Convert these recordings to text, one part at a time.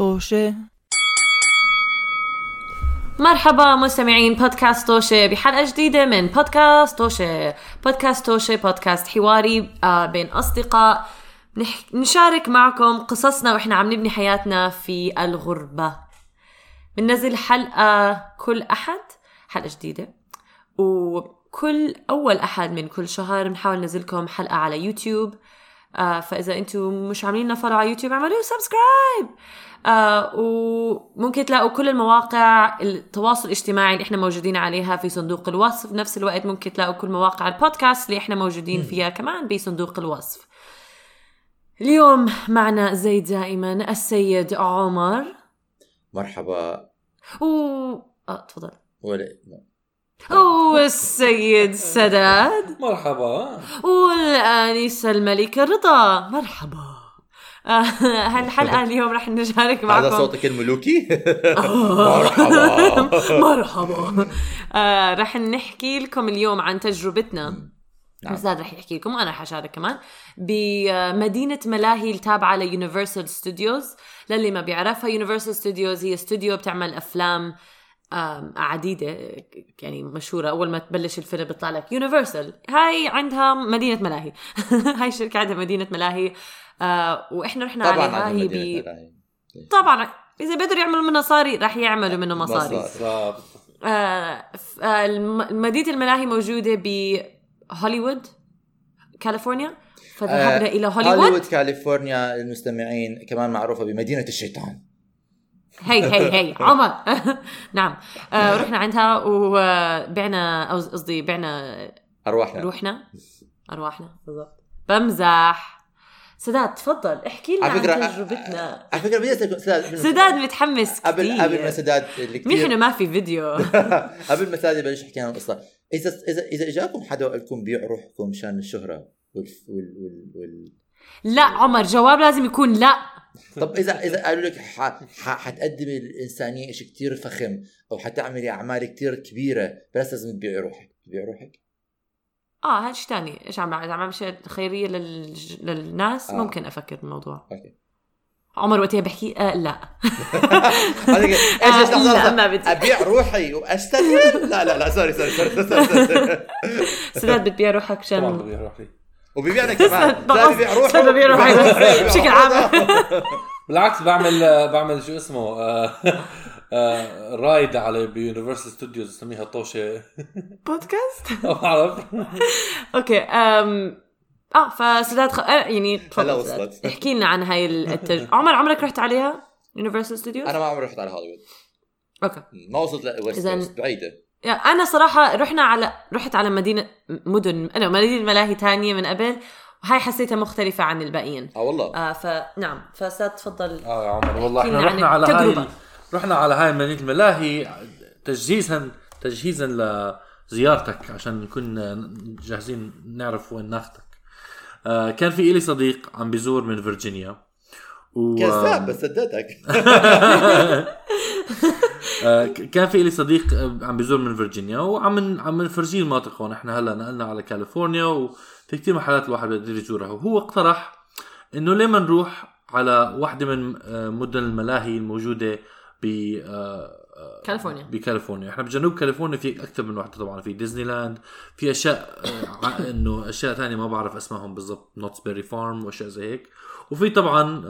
طوشة مرحبا مستمعين بودكاست توشة بحلقة جديدة من بودكاست توشة. بودكاست توشة بودكاست حواري آه، بين أصدقاء. نشارك معكم قصصنا وإحنا عم نبني حياتنا في الغربة. بننزل حلقة كل أحد حلقة جديدة وكل أول أحد من كل شهر بنحاول ننزلكم حلقة على يوتيوب. آه فإذا أنتم مش عاملين لنا follow على يوتيوب اعملوا subscribe آه وممكن تلاقوا كل المواقع التواصل الاجتماعي اللي إحنا موجودين عليها في صندوق الوصف. بنفس الوقت ممكن تلاقوا كل مواقع البودكاست اللي إحنا موجودين فيها كمان بصندوق الوصف. اليوم معنا زي دائما السيد عمر. مرحبا. و آه تفضل. ولا والسيد سداد. مرحبا. والآنسة الملكة رضا. مرحبا. آه، هالحلقة اليوم رح نشارك معكم؟ هذا صوتك الملوكي؟ مرحبا. مرحبا. آه، رح نحكي لكم اليوم عن تجربتنا. نعم. رح يحكي لكم وأنا حشارك كمان. بمدينة ملاهي التابعة ل Universal Studios. للي ما بيعرفها Universal Studios هي استوديو بتعمل أفلام آم، عديدة يعني مشهورة. أول ما تبلش الفيلم بيطلع لك يونيفرسال. هاي عندها مدينة ملاهي. هاي الشركة عندها مدينة ملاهي. آه وإحنا رحنا طبعا عليها. هي مدينة ب... ملاهي. طبعا إذا بيقدروا يعملوا منها مصاري رح يعملوا منه مصاري. مصاري. آه آه، مدينة الملاهي موجودة بهوليوود كاليفورنيا. فذهبنا آه، إلى هوليوود. هوليوود كاليفورنيا المستمعين كمان معروفة بمدينة الشيطان. هي هي هي. عمر. نعم. آه رحنا عندها وبعنا قصدي بعنا أرواحنا. روحنا. أرواحنا بالضبط. بمزح. سداد تفضل. احكي لنا عن تجربتنا. على فكرة بدي أسألكم سداد سداد متحمس قبل كثير قبل ما سداد اللي كثير ما في فيديو. قبل ما سداد يبلش يحكي عن القصة إذا إذا إذا إجاكم حدا وقال لكم بيعوا روحكم مشان الشهرة وال وال وال, وال... لا عمر جواب لازم يكون لا. طب اذا إذا قالوا لك حتقدمي للانسانيه شيء كتير فخم أو حتعملي أعمال كتير كبيرة بس لازم تبيعي روحك. تبيعي روحك؟ آه هذا شيء ثاني إيش عم بعمل؟ عم بعمل شيء خيرية لل... للناس آه. ممكن أفكر بالموضوع. okay. عمر وقتها بحكي آه لا. إيش إيش آه، لا، ما بدي. أبيع روحي واستغل لا لا لا sorry sorry sorry, sorry, sorry. سداد بتبيع روحك طبعا عشان بدي أروح لي وبيبيعنا كمان. لا روحه سداد ببيع روحي بس. بشكل عام. بالعكس بعمل بعمل شو اسمه آه، آه، ride على ب Universal Studios اسميها طوشة. بودكاست؟ ما بعرف. okay آه فسداد خ... آه، يعني هلا تفضل. وصلت. احكي لنا عن هاي التجربه عمر عمرك رحت عليها؟ Universal Studios أنا ما عمري رحت على هوليوود. okay. ما وصلت ل west بعيدة. يعني أنا صراحة رحنا على رحت على مدينة مدن أنا مدينة ملاهي تانية من قبل وهاي حسيتها مختلفة عن الباقيين. آه والله. آه فنعم فسداد تفضل. آه يا عمر والله إحنا رحنا على هاي. رحنا على هاي مدينة الملاهي تجهيزا تجهيزا لزيارتك عشان نكون جاهزين نعرف وين ناخذك آه كان في إلي صديق عم بيزور من فيرجينيا و... كذاب بس صدقتك. كان في لي صديق آه، عم بيزور من فيرجينيا وعم عم نفرجيه المناطق هون. إحنا هلأ نقلنا على كاليفورنيا وفي كتير محلات الواحد بده يزورها وهو اقترح إنه ليه ما نروح على واحدة من آه، مدن الملاهي الموجودة ب آه، آه، كاليفورنيا. بكاليفورنيا. إحنا بجنوب كاليفورنيا في أكثر من واحدة طبعا في ديزني لاند في أشياء آه، إنه أشياء ثانية ما بعرف اسمائهم بالضبط. Knott's Berry Farm وأشياء زي هيك. وفي طبعا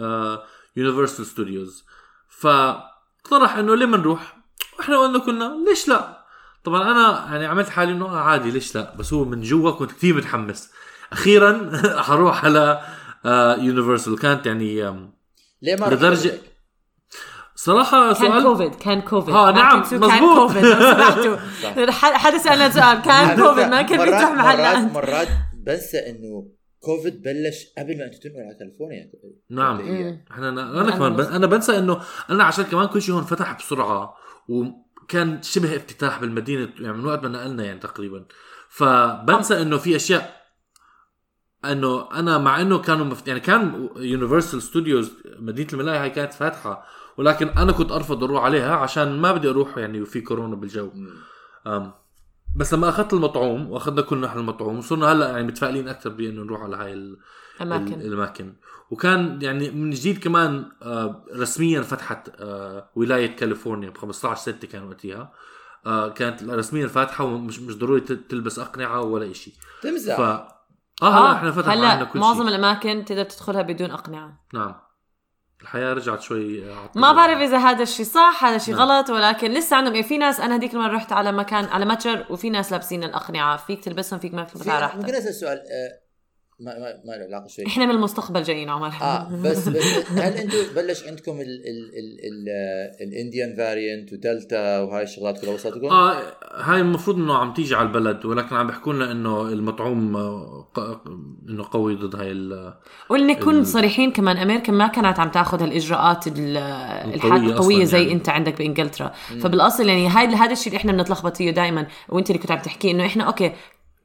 يونيفرسال ستوديوز فاقترح إنه ليه ما نروح وإحنا قلنا كلنا ليش لا؟ طبعا أنا يعني عملت حالي إنه آه عادي ليش لا؟ بس هو من جوا كنت كثير متحمس. أخيرا حروح على يونيفرسال كانت يعني ليه ما رحت لدرجة- هوليوود؟ صراحة كان سؤال كوفيد كان كوفيد. آه، ما نعم، تنسوا كان مزبوط. كوفيد لو سمحتوا. ح- حدا سألنا سؤال كان كوفيد ما كان مرات- بيفتح مرات محلات مرات بنسى إنه كوفيد بلش قبل ما أنتم تنقلوا على كاليفورنيا. نعم. إحنا أنا, أنا كمان بن- أنا بنسى إنه أنا عشان كمان كل شيء هون فتح بسرعة. وكان شبه افتتاح بالمدينة يعني من وقت ما نقلنا يعني تقريبا فبنسى إنه في أشياء إنه أنا مع إنه كانوا مفت... يعني كان يونيفرسال ستوديوز مدينة الملاهي هاي كانت فاتحة ولكن أنا كنت أرفض أروح عليها عشان ما بدي أروح يعني وفي كورونا بالجو. أم. بس لما أخذت المطعوم وأخذنا كلنا نحن المطعوم وصرنا هلأ يعني متفائلين أكثر بإنه نروح على هاي ال... أماكن. ال- الأماكن وكان يعني من جديد كمان آه، رسميا فتحت آه، ولاية كاليفورنيا ب 15 6 كان وقتها. آه، كانت رسميا فاتحة ومش مش ضروري تلبس أقنعة ولا شيء ف تمزح آه هلا إحنا فتح هلا كل معظم شيء الأماكن تقدر تدخلها بدون أقنعة. نعم. الحياة رجعت شوي آه، ما. بعرف إذا هذا الشيء صح هذا الشيء نعم. غلط ولكن لسه عندهم يعني في ناس أنا هذيك المرة رحت على مكان على متجر وفي ناس لابسين الأقنعة. فيك تلبسهم فيك ما تلبس على في- ممكن راحتك أسأل سؤال آه، ما ما ما له علاقة شوي. إحنا من المستقبل جايين عمر. آه بس بس هل أنتم بلش عندكم ال ال ال ال ال Indian variant ودلتا وهاي الشغلات كلها وصلتكم؟ آه هاي المفروض إنه عم تيجي على البلد ولكن عم بيحكوا لنا إنه المطعوم آه، ق- إنه قوي ضد هاي ال- ولنكون ال- صريحين كمان أمريكا ما كانت عم تاخذ هالإجراءات ال- الحاد القوية زي يعني. أنت عندك بإنجلترا. فبالأصل يعني هاي هذا الشيء اللي إحنا بنتلخبط فيه دائما وأنت اللي كنت عم تحكي إنه إحنا okay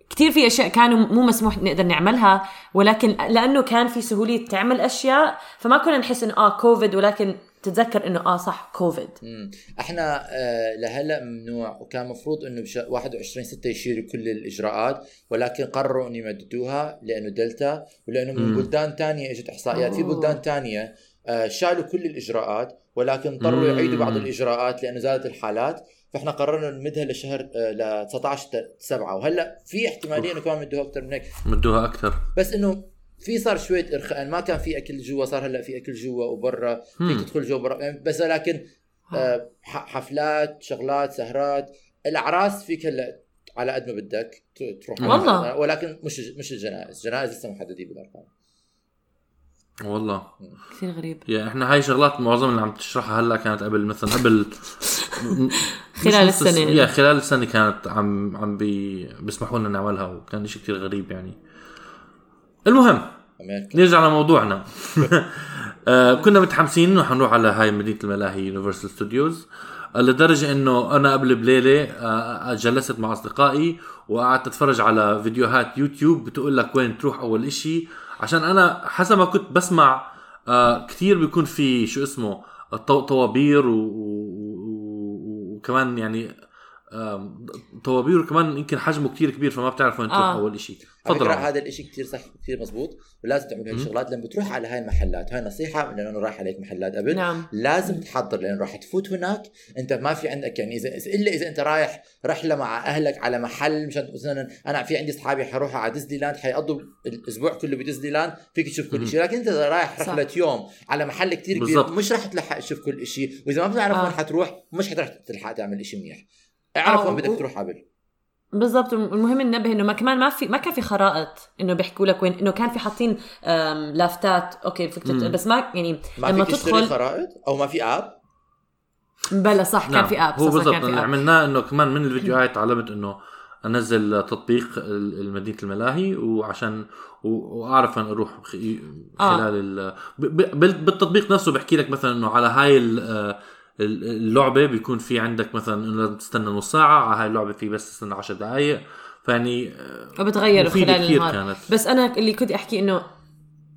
كثير في أشياء كانوا مو مسموح نقدر نعملها ولكن لأنه كان في سهولية تعمل أشياء فما كنا نحس إنه آه كوفيد ولكن تتذكر إنه آه صح كوفيد مم. إحنا آه لهلا ممنوع وكان مفروض إنه بش 21 6 يشيلوا كل الإجراءات ولكن قرروا إنه يمددوها لأنه دلتا ولأنه من. بلدان تانية إجت إحصائيات في. بلدان تانية آه شالوا كل الإجراءات ولكن اضطروا. يعيدوا بعض الإجراءات لأنه زادت الحالات. فإحنا قررنا نمدها لشهر آه ل 19 7 وهلأ في احتمالية إنه كمان مدوها أكثر من هيك. مدوها أكثر. بس إنه في صار شوية إرخاء ما كان في أكل جوا صار هلأ في أكل جوا وبرا. فيك. تدخل جوا برا. بس لكن آه، ح- حفلات شغلات سهرات الأعراس فيك هلأ على قد ما بدك تروح. والله. ولكن مش مش الجنائز. الجنائز لسه محددين بالأرقام. والله. كثير غريب. يعني إحنا هاي شغلات معظم اللي عم تشرحها هلأ كانت قبل مثلا قبل خلال السنة. يا خلال السنة كانت عم عم بي بيسمحوا لنا نعملها وكان شيء كثير غريب يعني. المهم نرجع لموضوعنا. آه كنا متحمسين إنه حنروح على هاي مدينة الملاهي يونيفرسال ستوديوز لدرجة إنه أنا قبل بليلة آه جلست مع أصدقائي وقعدت أتفرج على فيديوهات يوتيوب بتقول لك وين تروح أول إشي. عشان أنا حسب ما كنت بسمع آه كثير بيكون في شو اسمه طو- طوابير و- و- و- وكمان يعني طوابير وكمان يمكن حجمه كتير كبير فما بتعرف وين تروح آه. أول على تفضل. هذا الإشي كثير صح كثير مزبوط ولازم تعمل هاي مم. الشغلات لما بتروح على هاي المحلات هاي نصيحة لأنه أنا رايح عليك محلات قبل نعم لازم تحضر لأن راح تفوت هناك أنت ما في عندك يعني اذا إلا إذا أنت رايح رحلة مع أهلك على محل مشان مثلا أنا في عندي أصحابي حيروحوا على ديزني لاند حيقضوا الأسبوع كله بديزني لاند فيك تشوف كل. شيء لكن أنت إذا رايح صح. رحلة يوم على محل كتير كبير. مش راح تلحق تشوف كل شيء وإذا ما بتعرف آه. وين حتروح مش حتروح تلحق تعمل شيء منيح اعرف آه، وين بدك و- تروح قبل بالضبط المهم ننبه إنه ما كمان ما في ما كان في خرائط إنه بيحكوا لك وين إنه كان في حاطين لافتات okay فيك. بس ما يعني ما لما تدخل خرائط أو ما في اب بلا صح كان في app نعم. هو بالضبط اللي عملناه إنه كمان من الفيديوهات تعلمت إنه أنزل تطبيق ال- مدينه الملاهي وعشان وأعرف وين أروح آه. خلال ال... بال- بالتطبيق نفسه بحكي لك مثلا إنه على هاي ال- اللعبة بيكون في عندك مثلا إنه لازم تستنى نص ساعة على هاي اللعبة في بس تستنى 10 دقائق فيعني آه، وبتغير مفيدة خلال النهار. كانت. بس أنا اللي كنت أحكي إنه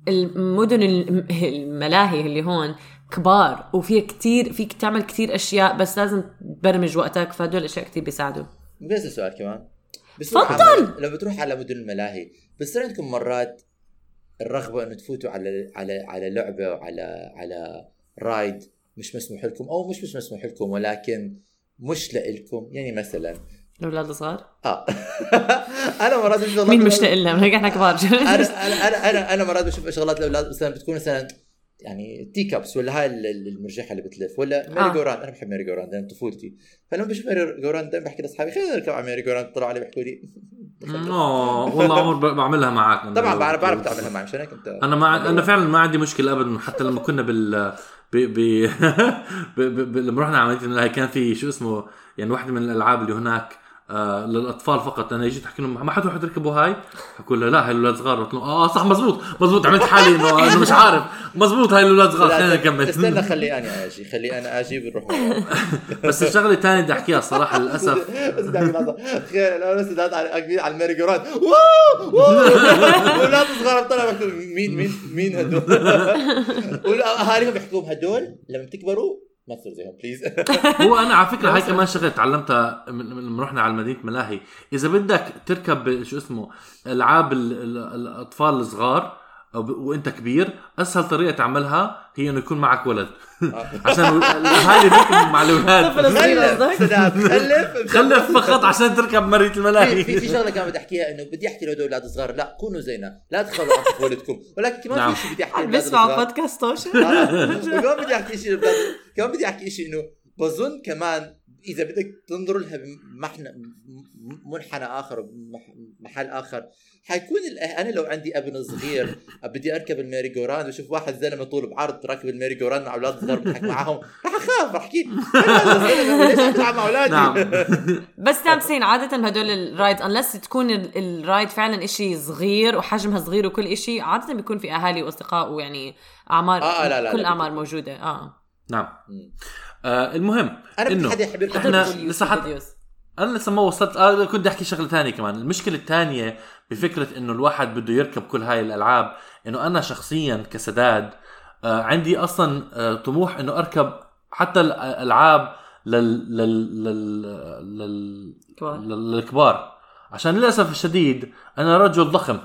المدن الم- الملاهي اللي هون كبار وفيها كتير فيك تعمل كتير أشياء بس لازم تبرمج وقتك فهدول الاشياء كتير بيساعدوا. اسال سؤال كمان. تفضل. لو بتروح على مدن الملاهي بصير عندكم مرات الرغبة إنه تفوتوا على على على لعبة وعلى على رايد مش مسموح لكم أو مش مش مسموح لكم ولكن مش لإلكم. يعني مثلا الأولاد الصغار؟ آه. أنا مرات بشوف شغلات مين مشتاق لنا هيك إحنا كبار. أنا أنا أنا أنا, مرات بشوف شغلات الأولاد مثلا بتكون مثلا يعني tea cups ولا هاي ال- ال- المرجحة اللي بتلف ولا merry آه. go round. أنا بحب merry go round لأن طفولتي. فلما بشوف merry go round دائما بحكي لأصحابي خلينا نركب على merry go round طلعوا علي بيحكوا لي. آه والله عمر بعملها معك. طبعا بعرف بعرف تعملها معي مشان هيك انت أنا ما أنا فعلا ما عندي مشكلة ابدا حتى لما كنا بال ب... ب... لما رحنا على مدينه كان في شو اسمه يعني واحدة من الألعاب اللي هناك آه للأطفال فقط أنا جيت احكي لهم ما حتروحوا تركبوا هاي حكوا له لا هاي الأولاد صغار قلت لهم آه صح مزبوط مزبوط عملت حالي إنه أنا مش عارف. مزبوط هاي الأولاد صغار خلينا نكمل. استنى خلي أنا آجي خلي أنا آجي بنروح. بس الشغلة الثانية بدي أحكيها الصراحه للأسف. بس بدي تخيل أنا على ال merry wow! أولاد صغار بحكوا مين مين مين هدول؟ واهاليهم بيحكوا هدول لما بتكبروا تصير زيهم please هو أنا على فكرة هاي كمان شغلة تعلمتها من- رحنا على مدينة ملاهي. إذا بدك تركب شو اسمه ألعاب ال- ال- الأطفال الصغار وأنت كبير أسهل طريقة تعملها هي إنه يكون معك ولد. عشان الاهالي بيكونوا مع الاولاد خلف خلف فقط عشان تركب مرية الملاهي في في شغلة كمان بدي أحكيها إنه بدي أحكي لهدول الأولاد الصغار لا كونوا زينا لا تخلوا عن طفولتكم ولكن كمان نعم. في شيء بدي أحكي بيسمعوا. بودكاست توشة آه. وكمان بدي أحكي شيء كمان بدي أحكي شيء إنه بظن كمان إذا بدك تنظروا لها بمنحنى منحنى آخر بمح- محل آخر حيكون أنا لو عندي ابن صغير بدي أركب ال merry go round واشوف واحد زلمة طول بعرض راكب ال merry go round مع أولاد صغار بضحك معاهم رح أخاف رح أحكي ليش عم مع أولادي نعم بس تعرف ياسين عادة هدول ال ride unless تكون ال- ال ride فعلا إشي صغير وحجمها صغير وكل إشي عادة بيكون في أهالي وأصدقاء ويعني أعمار آه، لا، لا، كل لا، الاعمار بيكون. موجودة آه نعم. آه المهم أنا بدي إنه حدا يحب يركب إحنا كل لسه فيديوز. أنا لسه ما وصلت آه كنت أحكي شغلة ثانية كمان المشكلة الثانية بفكرة إنه الواحد بده يركب كل هاي الألعاب إنه أنا شخصيا كسداد آه عندي أصلا آه طموح إنه أركب حتى الألعاب لل لل لل, لل... كبار. لل... للكبار عشان للأسف الشديد أنا رجل ضخم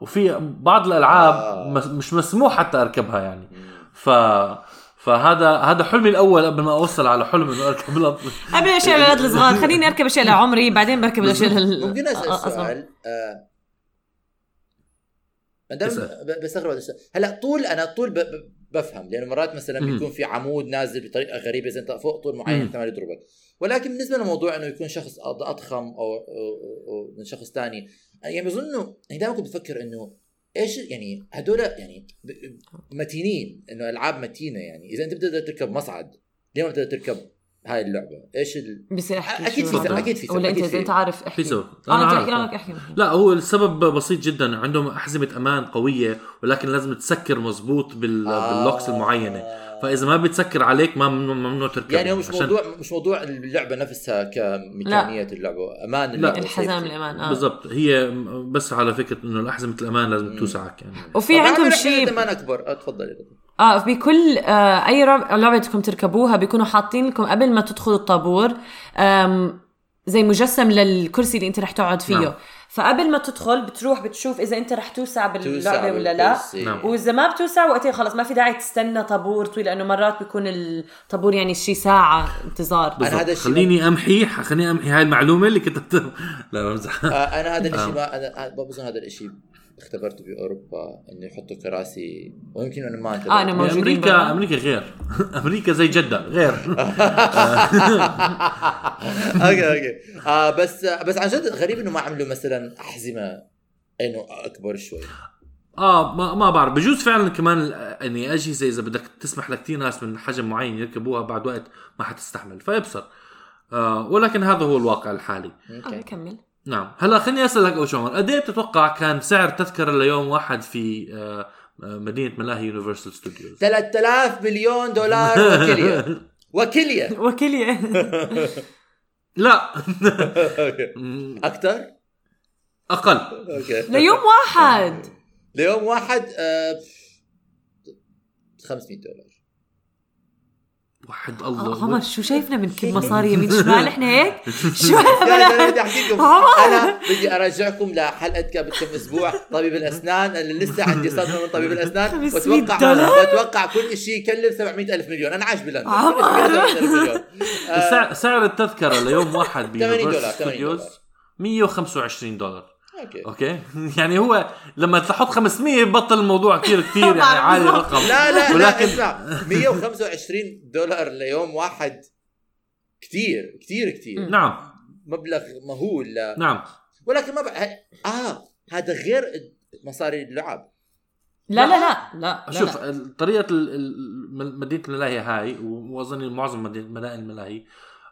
وفي بعض الألعاب آه. مش مسموح حتى أركبها يعني ف فهذا هذا حلمي الأول قبل ما أوصل على حلم إنه أركب قبل أشياء الاولاد الصغار خليني أركب أشياء لعمري بعدين بركب الأشياء لل ممكن أسأل. سؤال آه، ما دام بستغرب هذا السؤال هلا طول أنا طول ب- ب- بفهم لأنه مرات مثلا. بيكون في عمود نازل بطريقة غريبة إذا أنت فوق طول معين. احتمال يضربك ولكن بالنسبة لموضوع إنه يكون شخص أض- أضخم أو أو- أو من شخص ثاني يعني بظن إنه يعني دائما كنت بفكر إنه إيش يعني هدول يعني متينين إنه ألعاب متينة يعني إذا أنت بتقدر تركب مصعد ليه ما بتقدر تركب هاي اللعبة إيش ال... بصير احكي أكيد شو في سبب، هذا؟ أكيد في سبب، ولا انت اذا. أنت عارف إحكي في سبب. آه أنا أنت عارف. احكي لك إحكي لا هو السبب بسيط جدا عندهم أحزمة أمان قوية ولكن لازم تسكر مزبوط بال... آه. باللوكس المعينة فإذا ما بتسكر عليك ما ممنوع, تركب يعني هو مش عشان- موضوع مش موضوع اللعبة نفسها كميكانيه اللعبة أمان اللعبة. الحزام. الأمان آه. بالضبط. هي بس على فكرة إنه الأحزمة الأمان لازم. توسعك يعني. وفي عندهم شيء أمان أكبر. آه، تفضلي آه بكل آه أي رب- لعبة بدكم تركبوها بيكونوا حاطين لكم قبل ما تدخلوا الطابور آم زي مجسم للكرسي اللي أنت رح تقعد فيه. نعم. فقبل ما تدخل بتروح بتشوف إذا أنت رح توسع توسع باللعبه ولا لا. بالكرسي. نعم. وإذا ما بتوسع وقتها خلص ما في داعي تستنى طابور طويل لأنه مرات بيكون الطابور يعني شي ساعة انتظار. أنا بالضبط. هذا الشيء خليني أمحي خليني أمحي هاي المعلومة اللي كتبتها لا بمزح آه، أنا هذا الشيء آه. ما أنا ما بظن هذا الشيء اختبرته بأوروبا إنه يحطوا كراسي. ويمكن أنا ما انتبهت. آه، أنا موجودين أمريكا برا. أمريكا غير. أمريكا زي جدة غير. okay okay. آه بس بس عن جد غريب إنه ما عملوا مثلا أحزمة إنه أكبر شوي. آه ما ما بعرف. بجوز فعلا كمان يعني اجهزه إذا بدك تسمح لكثير ناس من حجم معين يركبوها بعد وقت ما حتستحمل فيبصر. آه ولكن هذا هو الواقع الحالي. okay. كمل نعم. هلا خليني أسألك اول شيء عمر قد إيه بتتوقع كان سعر تذكرة ليوم واحد في آه آه، مدينة ملاهي يونيفرسال ستوديوز 3000 مليون دولار وكليه وكليه وكيلية. لا. okay. أكثر أقل. okay. ليوم واحد. ليوم واحد آه 500 دولار. وحد آه، الله. عمر شو شايفنا بنكب مصاري يمين شمال؟ إحنا هيك؟ شو أنا بدي ارجعكم لحلقة قبل كم أسبوع طبيب الأسنان. أنا لسه عندي صدمة من طبيب الأسنان. 500 واتوقع؟ واتوقع كل شيء يكلف 700 ألف مليون. أنا عايش بلندن. عمر. كل شيء يكلف 700 ألف مليون سعر, التذكرة ليوم واحد 80 بيونيفرسال دولار، 80 ستوديوز دولار. 125 دولار. okay. okay؟ يعني هو لما تحط 500 بطل الموضوع كثير كثير يعني عالي الرقم لا لا لا ولكن اسمع. 125 دولار ليوم واحد كثير كثير كثير نعم. مبلغ مهول لا. نعم. ولكن ما بقى آه هذا غير مصاري اللعب. لا لا لا لا لا شوف لا. طريقة ال- ال- مدينة الملاهي هاي وأظن معظم مدائن الملاهي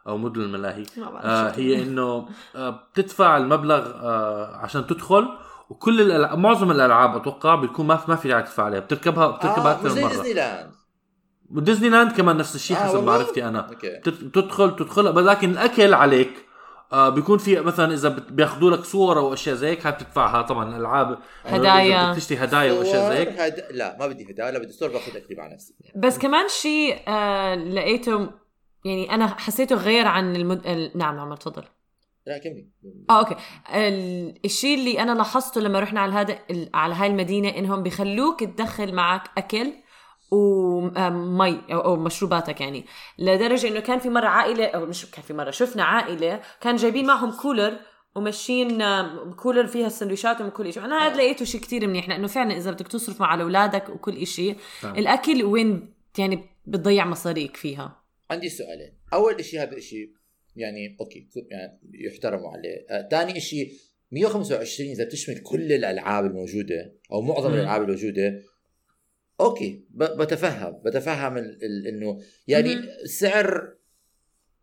أو مدن الملاهي. ما بعرف آه شو هي إنه آه بتدفع المبلغ آه عشان تدخل وكل الألعاب معظم الألعاب أتوقع بيكون ما في ما في داعي تدفع عليها بتركبها بتركبها آه أكثر زي من ديزني مرة. لاند وديزني لاند كمان نفس الشيء آه، حسب والله؟ معرفتي أنا. أوكي. تت- تدخل تدخل لكن الأكل عليك. آه بيكون في مثلا إذا بياخذوا لك صور أو أشياء زي هيك هاي بتدفعها. طبعا الألعاب هدايا. إذا بدك تشتري هدايا وأشياء زي هيك. هد... لا ما بدي هدايا لا بدي صور باخذ أكلي مع نفسي. بس كمان شيء آه لقيته يعني أنا حسيته غير عن المد... ال... نعم عمر تفضل. لا كملي. آه أوكي. ال- الشيء اللي أنا لاحظته لما رحنا على هذا ال- على هاي المدينة إنهم بيخلوك تدخل معك أكل ومي أو أو مشروباتك يعني. لدرجة إنه كان في مرة عائلة أو مش كان في مرة شفنا عائلة كان جايبين معهم كولر وماشيين كولر فيها السندويشات وكل شيء أنا هذا لقيته شيء كتير منيح لأنه فعلا إذا بدك تصرف على أولادك وكل شيء نعم. الأكل وين يعني بتضيع مصاريك فيها. عندي سؤالين أول شيء هذا الشيء يعني أوكي يعني يحترموا عليه آه، ثاني شيء 125 إذا بتشمل كل الألعاب الموجودة أو معظم مم. الألعاب الموجودة أوكي بتفهم بتفهم إنه يعني. سعر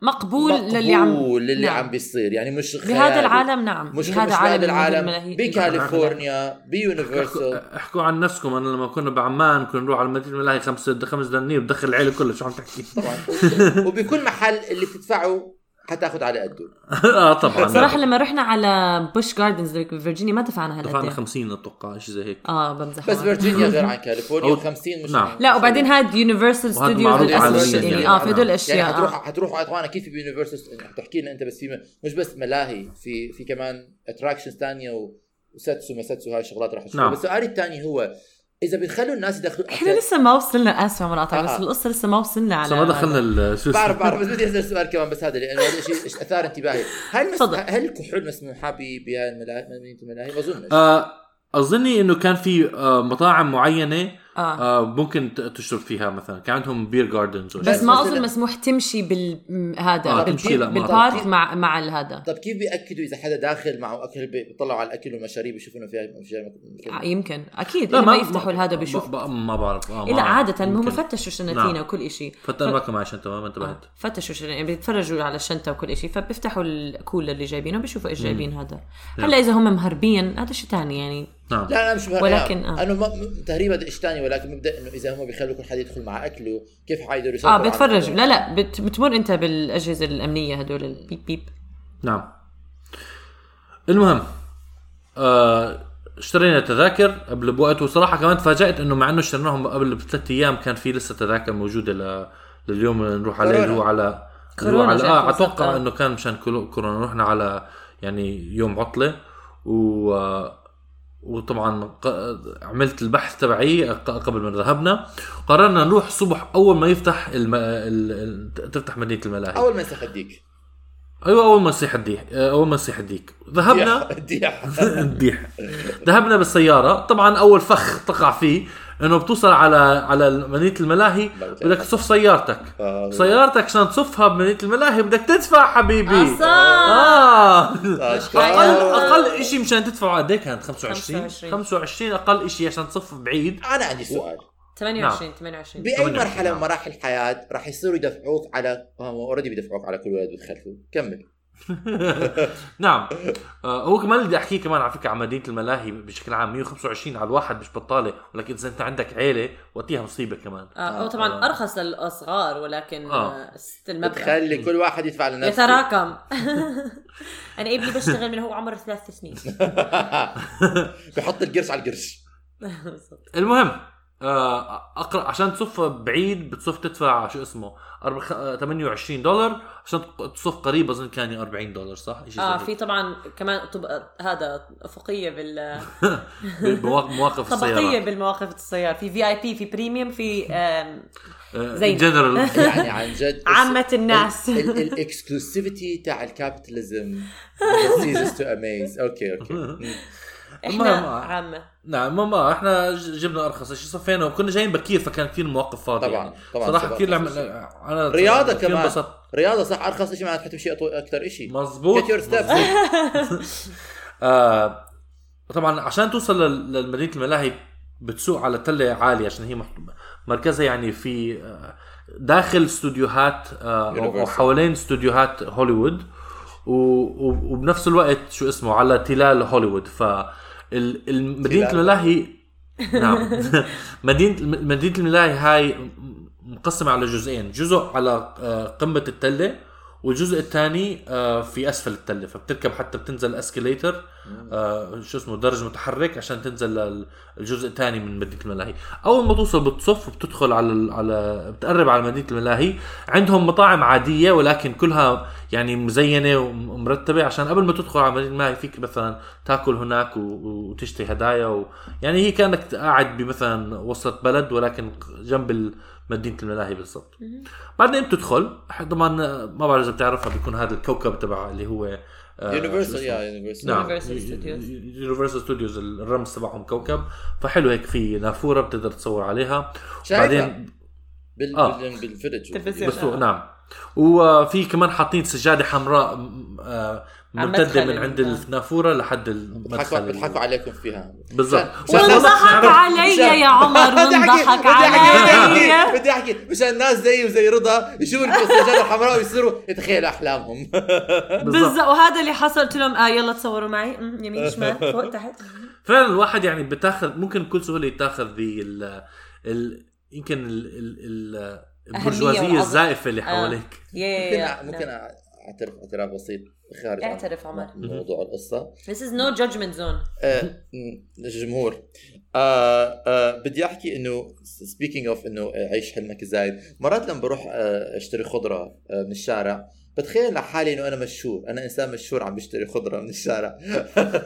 مقبول, للي عم مقبول للي نعم. عم بيصير. يعني مش بهذا خيالي. العالم نعم. مش بهذا مش عالم بهذا الملاهي- العالم. الملاهي. بكاليفورنيا بيونيفرسال. احكوا, احكوا عن نفسكم. أنا لما كنا بعمان كنا نروح على مدينة الملاهي خمس خمس دنانير بدخل العيلة كلها. شو عم تحكي؟ طبعا. وبكل محل اللي بتدفعه حتاخذ على قده آه طبعا صراحة لما رحنا على بوش جاردنز بفرجينيا ما دفعنا هالقد دفعنا إيه. 50 أتوقع شيء زي هيك آه بمزح بس. فيرجينيا غير عن كاليفورنيا أو- و50 مش نعم. لا وبعدين هاد يونيفرسال ستوديوز يعني. يعني آه في هدول يعني الاشياء حتروح آه. حتروح طبعا أكيد في بيونيفرسال تحكي لنا أنت بس في مش بس ملاهي في في كمان attractions ثانية وساتسو ما ساتسو هاي الشغلات راح نشوفها نعم. بس سؤالي الثاني هو إذا بتخلوا الناس يدخلوا إحنا لسه ما وصلنا اسفه مرات آه، بس. القصة لسه ما وصلنا على ما دخلنا ال- شو اسمه بعرف بعرف بس بدي أسأل سؤال كمان بس هذا لأنه هذا الشيء أثار انتباهي هل مس... هل الكحول مسموحة ب- بهاي الملاهي؟ ما أظنش آه أظني إنه كان في آه مطاعم معينة آه. آه ممكن تشرب فيها مثلا. كان عندهم بير جاردنز بس بس ما أظن مسموح تمشي بال م- هذا آه، تمشي لا، ما بالبارك. مع مع هذا. طب كيف بيأكدوا إذا حدا داخل معه أكل بي- بيطلعوا على الأكل والمشاريب يشوفوا انه فيها فيها آه، يمكن. أكيد. لما يفتحوا هذا بيشوف. ما, ما بعرف. آه لا ما- عادة هم. فتشوا شنتينا نعم. وكل شيء فتى ما كان معي شنطة ما انتبهت. فتشوا شنو يعني بيتفرجوا على الشنطة وكل شيء فبيفتحوا الكولر اللي جايبينه بيشوفوا إيش جايبين هذا. هلأ إذا هم مهربين هذا شيء ثاني يعني نعم. لا لا مش مهم ولكن، آه. تهريب هذا شيء ثاني ولكن مبدأ إنه إذا هم بيخلوا كل حدا يدخل مع أكله كيف حيقدروا آه يسيطروا بتفرجوا الموضوع؟ لا لا بت بتمر أنت بالأجهزة الأمنية هدول البيب بيب نعم. المهم آه اشترينا تذاكر قبل بوقت وصراحة كمان تفاجأت إنه مع إنه اشتريناهم قبل بثلاث أيام كان في لسه تذاكر موجودة ل... لليوم اللي نروح عليه اللي هو على كورونا على آه أتوقع. إنه كان مشان كورونا. رحنا على يعني يوم عطلة و آه، وطبعا عملت البحث تبعي قبل ما ذهبنا. قررنا نروح الصبح أول ما يفتح الم... ال... تفتح مدينة الملاهي. أول ما ينسخ الديك. أيوه أول ما يصيح الديك أول ما يصيح الديك. ذهبنا الديح. الديح. ذهبنا بالسيارة. طبعا أول فخ تقع فيه. انه بتوصل على على مدينه الملاهي بدك تصف سيارتك. آه. سيارتك عشان تصفها بمدينه الملاهي بدك تدفع حبيبي. آه. أشكال. أقل أقل شيء مشان تدفعوا قد إيه كانت 25 25. 25 أقل شيء عشان تصف بعيد؟ أنا عندي سؤال. 28 28 بأي 28 مرحلة نعم. من مراحل الحياة راح يصيروا يدفعوك على هم اوريدي بيدفعوك على كل ولد بتخلفه كمل. نعم. آه هو كمان بدي احكيه كمان على فكرة عن مدينة الملاهي بشكل عام 125 على الواحد مش بطالة ولكن إذا أنت عندك عيلة وقتها مصيبة كمان. آه هو طبعا أرخص للأصغار ولكن آه. آه. ست المبلغ. بتخلي كل واحد يدفع لنفسه. يتراكم. أنا ابني بشتغل من هو عمره ثلاث سنين. بحط القرش على القرش. بالضبط. المهم آه، أقرأ عشان تصف بعيد بتصف تدفع شو اسمه أربع- خ- آه، 28 دولار عشان تصف قريب أظن كان 40 دولار صح؟ شيء آه زي في طبعا كمان طب... هذا have a key بال هيك بمواق- مواقف طبقية السيارات. بالمواقف السيارة في VIP في premium في زين. جنرال يعني عن جد عامة الناس. ال exclusivity تاع ال capitalism to amaze. أوكي أوكي إحنا عامة. نعم ما ما إحنا جبنا أرخص شيء صفينا وكنا جايين بكير فكان كثير مواقف فاضية طبعاً، يعني. طبعاً، صراحة. كثير لعم... أنا رياضة كمان انبسطت. رياضة صح أرخص شيء معناته حتمشي أطو- أكثر شيء مزبوط. آه طبعا عشان توصل لل- لمدينة الملاهي بتسوق على تلة عالية عشان هي مح- مركزها يعني في آه، داخل استوديوهات آه، أو. حوالين استوديوهات هوليوود و- وبنفس الوقت شو اسمه على تلال هوليوود ف مدينة. الملاهي نعم مدينه مدينة الملاهي هاي مقسمة على جزئين جزء على آه، قمة التلة والجزء الثاني آه في أسفل التله فبتركب حتى بتنزل escalator آه شو اسمه درج متحرك عشان تنزل الجزء الثاني من مدينة الملاهي. أول ما توصل بتصف وبتدخل على على بتقرب على مدينة الملاهي. عندهم مطاعم عادية ولكن كلها يعني مزينة ومرتبة. عشان قبل ما تدخل على مدينة الملاهي فيك مثلا تاكل هناك وتشتري هدايا و... يعني هي كأنك قاعد بمثلا وسط بلد ولكن جنب ال- مدينة الملاهي بالضبط بعدين بتدخل طبعا ما بعرف إذا بتعرفها بيكون هذا الكوكب تبع اللي هو آه، يونيفرسال اسمه؟ يا يونيفرسال Universal Studios. يونيفرسال ستوديوز الرمز تبعهم كوكب فحلو هيك في نافورة بتقدر تصور عليها شايفها؟ بعدين بال آه. بال بالفيدج تلفزيون. بس هو- نعم وفي كمان حاطين سجادة حمراء آه، ممتده مدخل من عند ال- النافورة لحد المدخل بيضحكوا عليكم فيها. بالضبط. وانضحك علي يا عمر أحكي- علي. بدي احكي مشان الناس زيي وزي رضا يشوفوا السجاده الحمراء ويصيروا يتخيلوا أحلامهم. بالضبط. وهذا اللي حصل. قلت لهم آه يلا تصوروا معي. يمين شمال فوق تحت. فعلا الواحد يعني بتاخذ ممكن بكل سهولة يتاخذ ال يمكن ال ال ال البرجوازية. الزائفة اللي آه. حواليك. يا ممكن ممكن اعترف اعتراف بسيط خارج اعترف عمر. موضوع القصة. This is no judgment zone. آه، م، للجمهور آه آه بدي أحكي إنه speaking of إنه عيش حلمك زايد. مرات لما بروح آه أشتري خضرة آه من الشارع بتخيل لحالي إنه أنا مشهور. أنا إنسان مشهور عم بشتري خضرة من الشارع.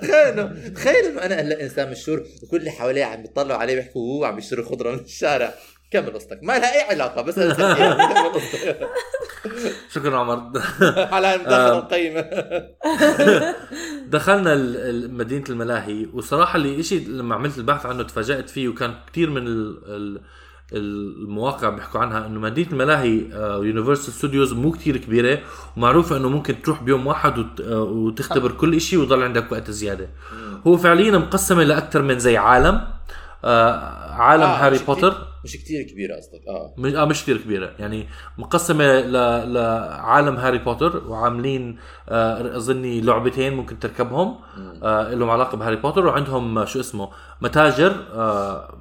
تخيل انه تخيل إنه أنا هلا إنسان مشهور وكل اللي حواليه عم بيطلعوا علي بيحكوا هو عم بيشتري خضرة من الشارع. كمل قصتك. ما لها أي علاقة بس. شكرا عمر. على المداخله القيمة. دخلنا مدينة الملاهي وصراحة اللي إشي لما عملت البحث عنه تفاجأت فيه وكان كثير من ال ال المواقع بيحكوا عنها إنه مدينة الملاهي يونيفرسال ستوديوز مو كتير كبيرة ومعروفة إنه ممكن تروح بيوم واحد وت- آه، وتختبر كل إشي ويضل عندك وقت زيادة. هو فعليا مقسمة لأكثر من زي عالم آه، عالم آه، هاري بوتر. مش كتير كبيرة قصدك. آه. مش آه مش كثير كبيرة. يعني مقسمة ل... لعالم هاري بوتر وعاملين آه أظني لعبتين ممكن تركبهم آه لهم علاقة بهاري بوتر وعندهم آه، شو اسمه متاجر آه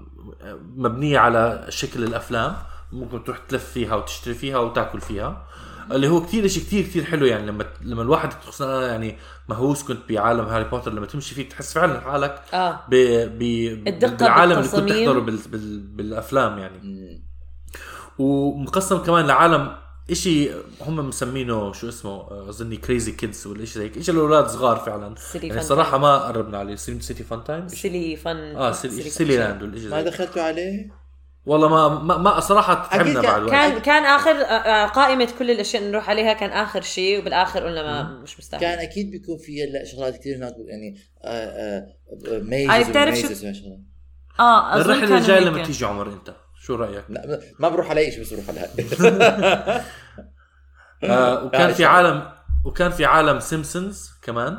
مبنية على شكل الأفلام. ممكن تروح تلف فيها وتشتري فيها وتأكل فيها. اللي هو كثير شيء كثير كثير حلو يعني. لما لما الواحد خصوصا أنا يعني مهووس كنت بعالم هاري بوتر لما تمشي فيه تحس فعلا حالك آه. ب... ب... الدقة بالعالم اللي كنت. تحضره بال... بال... بالأفلام يعني. مم. ومقسم كمان لعالم إشي هم مسمينه شو اسمه آه، أظني crazy kids ولا شيء زيك إشي الأولاد صغار فعلا. silly يعني fun صراحة ما قربنا عليه. silly fun time silly fun آه silly, silly land ولا شيء ما زي دخلتوا عليه؟ والله ما ما, ما صراحة تعبنا كان- بعد وقت. كان كان آخر آه، آه، قائمة كل الأشياء اللي نروح عليها كان آخر شيء وبالآخر قلنا ما مش مستاهل كان أكيد بيكون في هلا شغلات كثير هناك يعني آه، عارف mazes تعرف شو-. آه الرحلة الجاية. لما تيجي عمر أنت شو رأيك؟ لا ما بروح على شيء بس بروح على هاي آه وكان في عالم وكان في عالم سيمبسونز كمان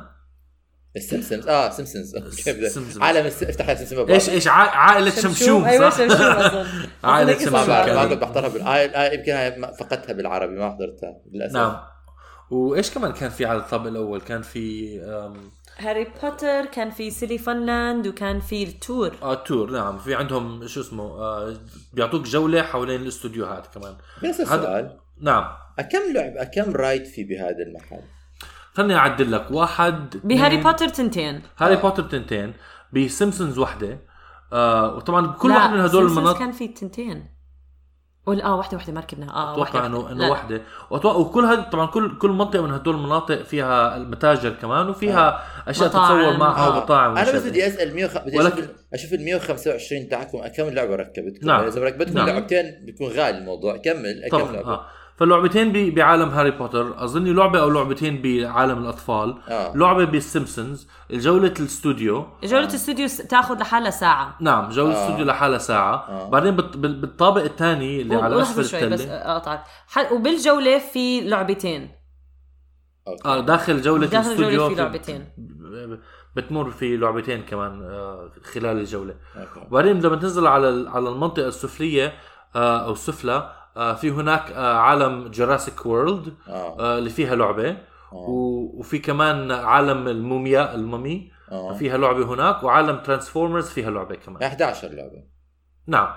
السمسمز آه سمسمز. عالم. افتح لها سمسمة إيش إيش عا- عائلة شمشوم. أيوه صح؟ شمشوم اظن عائلة أظن هيك شمشوم. ما. كنت بحضرها بال... آه يمكن هاي فقدتها بالعربي ما حضرتها للأسف. نعم. وإيش كمان كان في على الطابق الأول؟ كان في هاري بوتر كان في silly fun land وكان في ال tour. آه tour نعم. في عندهم شو اسمه آه بيعطوك جولة حوالين الاستوديوهات كمان. بس هذا- سؤال نعم. كم لعب كم ride في بهذا المحل؟ خليني أعدل لك واحد بهاري بوتر تنتين هاري بوتر تنتين بسيمبسونز وحدة آه وطبعا بكل لا، واحد من هدول المناطق كان في تنتين ولا آه واحدة واحدة ما ركبنا آه أتوقع واحدة انه واحدة. إنه. وحدة واتوقع وكل هذا طبعا كل كل منطقة من هدول المناطق فيها المتاجر كمان وفيها أشياء مطاعم. تتصور معها آه. ومطاعم أنا بس بدي أسأل 100 وخ... بدي ولكن- أشوف أشوف ال 125 تاعكم كم لعبة ركبتكم نعم. إذا ركبتكم نعم. لعبتين بيكون غالي الموضوع كمل كم طبعا لعبة آه فاللعبتين ب- بعالم هاري بوتر أظني لعبة أو لعبتين بعالم الأطفال آه. لعبة بالسيمبسونز جولة الاستوديو جولة الاستوديو س- تاخذ لحالها ساعة نعم جولة آه. الاستوديو لحالها ساعة آه. بعدين بال- بال- بالطابق الثاني اللي على اسفل شوي بس التله اقطعك ح- وبالجولة في لعبتين أوكي. آه داخل جولة داخل الاستوديو في في- لعبتين. بتمر في لعبتين كمان آه خلال الجولة أوكي. وبعدين لما تنزل على على المنطقة السفلية آه أو السفلى آه في هناك آه عالم جراسيك وورلد آه آه. اللي فيها لعبة. آه. و- وفي كمان عالم الموميا الممي آه. فيها لعبة هناك وعالم ترانسفورمرز فيها لعبة كمان. 11 لعبة. نعم.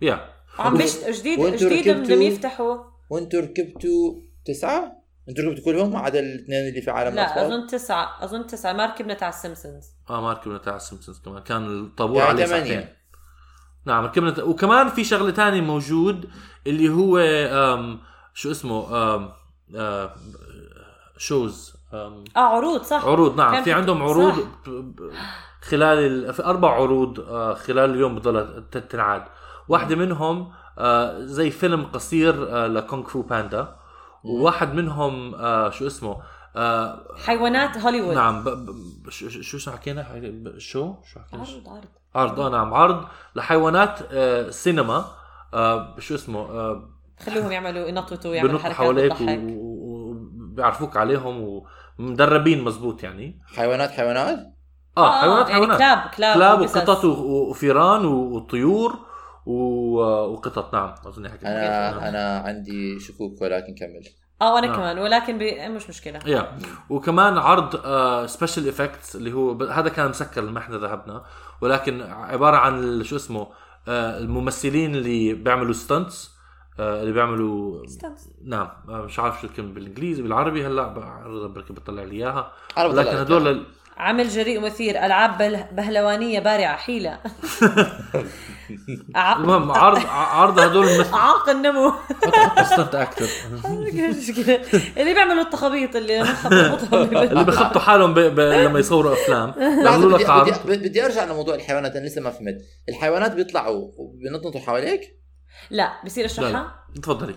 Yeah. عم بي- جديد جديد بدهم يفتحوا. وأنتم ركبتوا تسعة؟ إنتوا ركبتوا كلهم ما عدا الاثنين اللي في عالم لا الأطفال؟ أظن تسعة أظن تسعة. ما ركبنا تاع السيمبسونز آه ما ركبنا تاع السيمبسونز كمان. كان الطابور يعني عليه ثمانية. نعم ركبنا وكمان في شغلة تانية موجود اللي هو آم شو اسمه آم آم شوز آم آه عروض صح. عروض نعم في عندهم. عروض خلال ال... في أربع عروض خلال اليوم بضلها ت- تنعاد. واحدة منهم زي فيلم قصير لكونغ فو باندا. وواحد منهم شو اسمه آه، حيوانات هوليوود. نعم ب... ب... شو شو حكينا؟ شو؟ شو حكينا؟ عرض عرض. عرض آه نعم عرض لحيوانات آه، سينما. آه، شو اسمه؟ آه، خلوهم يعملوا ينططوا يعملوا بنط حركات حواليك وبيعرفوك عليهم ومدربين مزبوط يعني. حيوانات حيوانات؟ آه حيوانات يعني حيوانات. كلاب كلاب كلاب. وقطط وفيران وطيور و- وقطط نعم أظن هيك أنا أنا عندي شكوك ولكن كمل. آه وأنا نعم. كمان. ولكن بي... مش مشكلة. يا. وكمان عرض special effects اللي هو ب- هذا كان مسكر لما إحنا ذهبنا. ولكن عبارة عن شو اسمه آه، الممثلين اللي بيعملوا stunts اللي بيعملوا نعم. آه، مش عارف شو الكلمة بالإنجليزي بالعربي هلأ بركي بطلع لي إياها. لكن لك هدول عمل جريء ومثير. ألعاب. بهلوانية بارعة. حيلة. المهم عرض عرض هدول الممثلين اعاق النمو. stunt actor اللي بيعملوا التخابيط اللي اللي بخبطوا حالهم. لما يصوروا أفلام. بيعملوا بدي, لك عرض. بدي, بدي أرجع لموضوع الحيوانات أنا لسه ما فهمت. الحيوانات بيطلعوا وبينططوا حواليك؟ لا بصير أشرحها؟ تفضلي.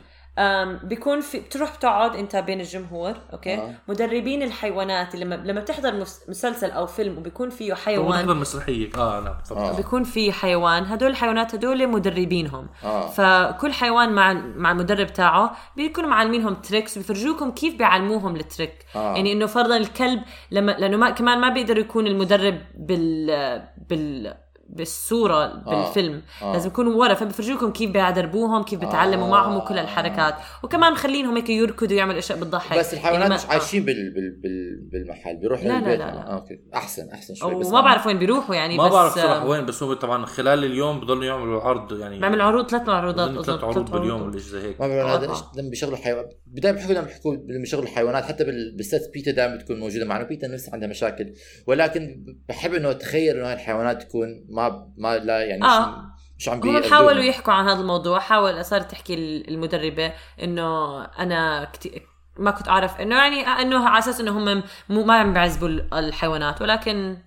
بيكون في بتروح بتقعد انت بين الجمهور أوكي آه. آه. مدربين الحيوانات لما لما بتحضر مس- مسلسل أو فيلم وبيكون فيه حيوان مسرحية آه نعم تفضل آه. بيكون في حيوان هدول الحيوانات هدول مدربينهم آه فكل حيوان مع مع المدرب تاعه بيكونوا معلمينهم tricks بيفرجوكم كيف بيعلموهم ال trick آه. يعني إنه فرضا الكلب لما لأنه ما كمان ما بيقدر يكون المدرب بال بال بالصورة بالفيلم. آه. لازم يكونوا ورا. فبفرجوكم كيف بيدربوهم كيف بيتعلموا آه. معهم وكل الحركات. وكمان مخلينهم هيك يركضوا يعملوا أشياء بتضحك بس الحيوانات يعني مش عايشين بال بال بال بالمحل بيروحوا لا، لا، للبيت لا، لا. آه. أوكي. أحسن أحسن شوي بس وما بعرف وين بيروحوا يعني ما بس بعرف صراحة آه، وين بس هو طبعا خلال اليوم بضلوا يعملوا عرض يعني. بعمل عروض ثلاث عروضات ثلاث عروض باليوم ولا شيء زي هيك. ما بعرف آه. هذا لما بيشغلوا حيوان دائما بيحكوا لما بيحكوا لما بيشغلوا حيوانات حتى بال- بالست بيتا دائما بتكون موجودة معنا بيتا لسه عندها مشاكل. ولكن بحب إنه أتخيل إنه هاي الحيوانات تكون ما ما لا يعني آه. مش مش عم هم. حاولوا يحكوا عن هذا الموضوع حاول صارت تحكي المدربة إنه أنا كتير ما كنت أعرف إنه يعني إنه على أساس إنه هم مو ما عم بيعذبوا الحيوانات ولكن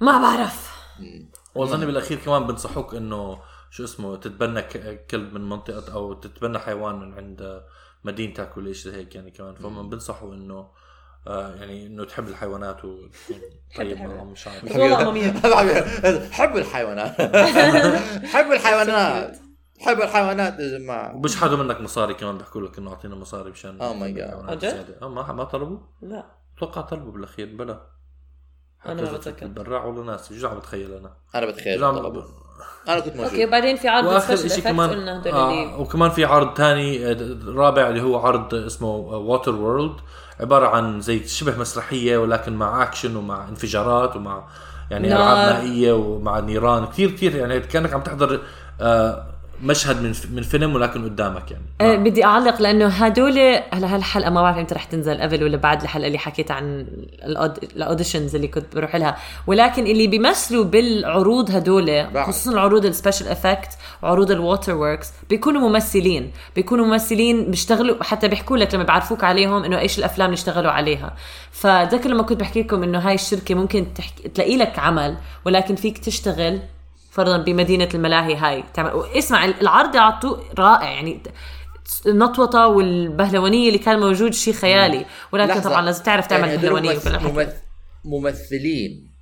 ما بعرف وأظن بالأخير كمان بنصحوك إنه شو اسمه تتبنى ك- كلب من منطقة أو تتبنى حيوان من عند مدينتك ولا شيء زي هيك يعني كمان فهم بنصحوا إنه آه يعني إنه تحب الحيوانات وتكون طيب. معهم مش عارف. حب الحيوانات. حب الحيوانات. حب الحيوانات يا جماعة. وبيشحدوا منك مصاري كمان بيحكوا لك إنه أعطينا مصاري مشان Oh جد؟ زيادة. آه ما ما طلبوا؟ لا. أتوقع طلبوا بالأخير بلا. أنا ما بتذكر. البراع ولا ناس شو عم بتخيل أنا؟ أنا بتخيل عم- أنا كنت أوكي موجود بعدين في عرض وآخر شيء كمان قلنا آه وكمان في عرض ثاني رابع اللي هو عرض اسمه Waterworld عبارة عن زي شبه مسرحية ولكن مع اكشن ومع انفجارات ومع يعني نار. ألعاب مائية ومع نيران. كثير كثير يعني كأنك عم تحضر آه مشهد من من فيلم ولكن قدامك يعني. أه بدي أعلق لأنه هدول هلا هالحلقة ما بعرف إمتى رح تنزل قبل ولا بعد الحلقة اللي حكيت عن ال auditions اللي كنت بروح لها. ولكن اللي بيمثلوا بالعروض هدول. خصوصا العروض ال special effect وعروض ال water works بيكونوا ممثلين. بيكونوا ممثلين بيشتغلوا حتى بيحكوا لك لما بيعرفوك عليهم إنه إيش الأفلام اللي اشتغلوا عليها. فذكر لما كنت بحكي لكم إنه هاي الشركة ممكن تحكي تلاقي لك عمل ولكن فيك تشتغل فرضا بمدينة الملاهي هاي. تعمل واسمع العرض عطوه رائع. يعني النطوطة والبهلوانية اللي كان موجود شيء خيالي. ولكن لحظة. طبعا لازم تعرف تعمل يعني بهلوانية ممث- ممثلين.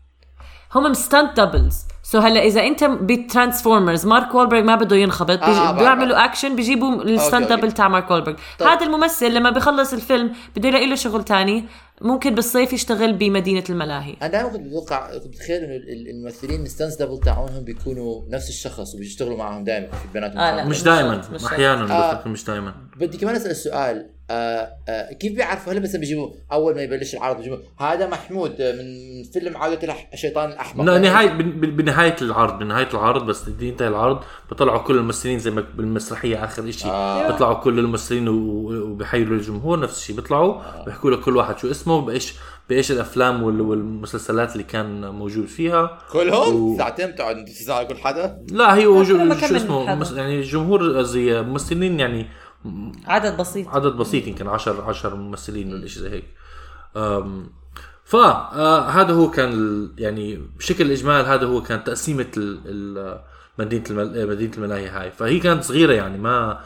هم stunt doubles so هلا إذا أنت بترانسفورمرز مارك وولبرغ ما بده ينخبط. بيجي آه، بعرف. بيعملوا اكشن بيجيبوا ال stunt. double تاع مارك وولبرغ. طيب. هذا الممثل لما بيخلص الفيلم بده يلاقي له شغل تاني. ممكن بالصيف يشتغل بمدينة الملاهي أنا دائما كنت بتوقع كنت بتخيل إنه ال- الممثلين ال stunts double تاعونهم بيكونوا نفس الشخص وبيشتغلوا معهم دائما في بيناتهم آه،. مش دائما أحيانا آه. مش دائما بدي كمان أسأل السؤال آه آه كيف بيعرفوا؟ هلا مثلا بيجيبوا أول ما يبلش العرض بيجيبوا هذا محمود من فيلم الأح- الشيطان الأحمر. لا نهاية بن- بن- بنهاية العرض بنهاية العرض بس بدي ينتهي العرض بيطلعوا كل الممثلين زي ما بالمسرحية آخر إشي. آه. بيطلعوا كل الممثلين و- وبيحيوا الجمهور نفس الشيء بيطلعوا بيحكوا لك كل واحد شو اسمه وبإيش بإيش الأفلام وال- والمسلسلات اللي كان موجود فيها. كلهم؟ و- ساعتين بتقعد تسمع كل حدا؟ لا هي وجو- كل ما شو اسمه حدا. مس- يعني الجمهور زي ممثلين يعني عدد بسيط. عدد بسيط يمكن 10 10 ممثلين ولا شيء زي هيك. أم، ف آه، هو كان يعني بشكل الإجمال هذا هو كان تقسيمة مدينة المل... مدينة الملاهي هاي. فهي كانت صغيرة يعني ما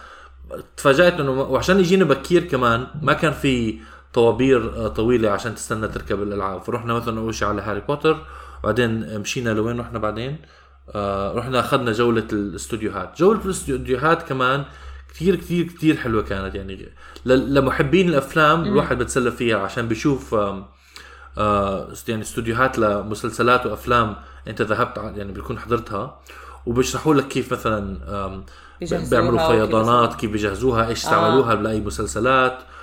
تفاجأت إنه وعشان يجينا بكير كمان ما كان في طوابير آه، طويلة عشان تستنى تركب الألعاب. فرحنا مثلا أول شيء على هاري بوتر بعدين مشينا لوين رحنا بعدين؟ آه رحنا أخذنا جولة الاستوديوهات جولة الاستوديوهات كمان كثير كثير كثير حلوة كانت يعني. لمحبين الأفلام الواحد بتسلى فيها عشان بيشوف آه يعني استوديوهات لمسلسلات وأفلام أنت ذهبت يعني بيكون حضرتها. وبيشرحوا لك كيف مثلا بيعملوا فيضانات كيف بيجهزوها إيش استعملوها لأي مسلسلات. آه،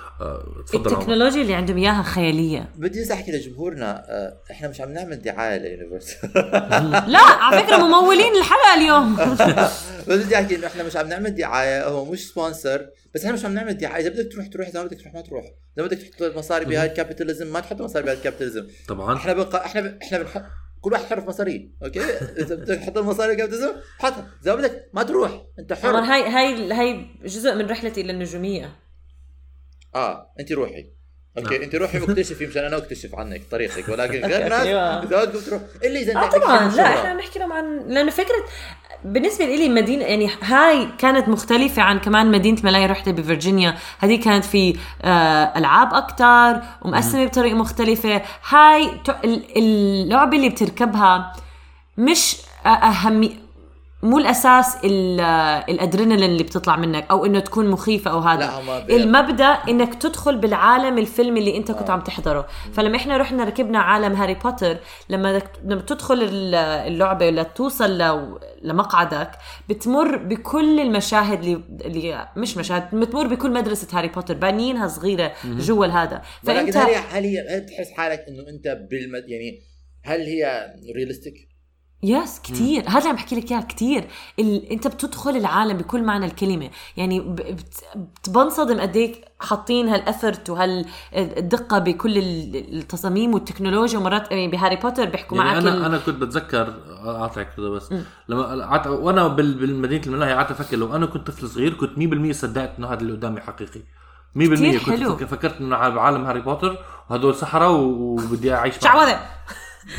تفضل عمر. التكنولوجيا اللي عندهم إياها خيالية. بدي بس احكي لجمهورنا آه، إحنا مش عم نعمل دعاية ليونيفرسال لا على فكرة ممولين الحلقة اليوم. بس بدي أحكي إنه إحنا مش عم نعمل دعاية هو مش sponsor بس إحنا مش عم نعمل دعاية. إذا بدك تروح تروح إذا ما بدك تروح ما تروح. إذا بدك تحط مصاري بهاي ال capitalism ما تحط مصاري بهاي ال capitalism طبعا. إحنا بقى إحنا ب... إحنا بنحط كل واحد حر في مصاريه أوكي؟ إذا بدك تحط المصاري بال capitalism حطها. إذا بدك ما تروح. أنت طبعا حر هاي هاي هاي جزء من رحلتي إلى النجوميه آه انت روحي أوكي نعم. انت روحي واكتشفي مشان أنا أكتشف عنك طريقك ولكن غير ناس أيوة. اذا بدكم تروح إلا إذا عندك طبعا لا. إحنا عم نحكي لهم عن لأنه فكره بالنسبة لي مدينه يعني هاي كانت مختلفة عن كمان مدينة ملاهي رحتها بفرجينيا هذه كانت في آه ألعاب أكثر ومقسمة بطريقة مختلفة هاي اللعبة اللي بتركبها مش اهمي مو الأساس ال- الأدرينالين اللي بتطلع منك أو إنه تكون مخيفة أو هذا. لا، المبدأ إنك تدخل بالعالم الفيلم اللي أنت كنت عم تحضره. فلما إحنا رحنا ركبنا عالم هاري بوتر لما لما تدخل ال- اللعبة ولا توصل لمقعدك بتمر بكل المشاهد اللي, اللي مش مشاهد بتمر بكل مدرسة هاري بوتر بانيينها صغيرة جوا هذا فأنت هل هي هل بتحس حالك إنه أنت بالمد يعني هل هي realistic؟ Yes كتير هذا عم بحكي لك إياه كثير ال... أنت بتدخل العالم بكل معنى الكلمة يعني. بت... بتنصدم قد إيه حاطين هال effort وهالدقة بكل ال- التصاميم والتكنولوجيا ومرات يعني بهاري بوتر بيحكوا يعني معك أنا ال... أنا كنت بتذكر أقاطعك كذا بس لما قعدت وأنا بال- بالمدينة الملاهي قعدت أفكر لو أنا كنت طفل صغير كنت 100% صدقت إنه هذا اللي قدامي حقيقي 100% كتير كنت حلو. فك- فكرت إنه عالم هاري بوتر وهدول سحره وبدي أعيش معهم. شعوذه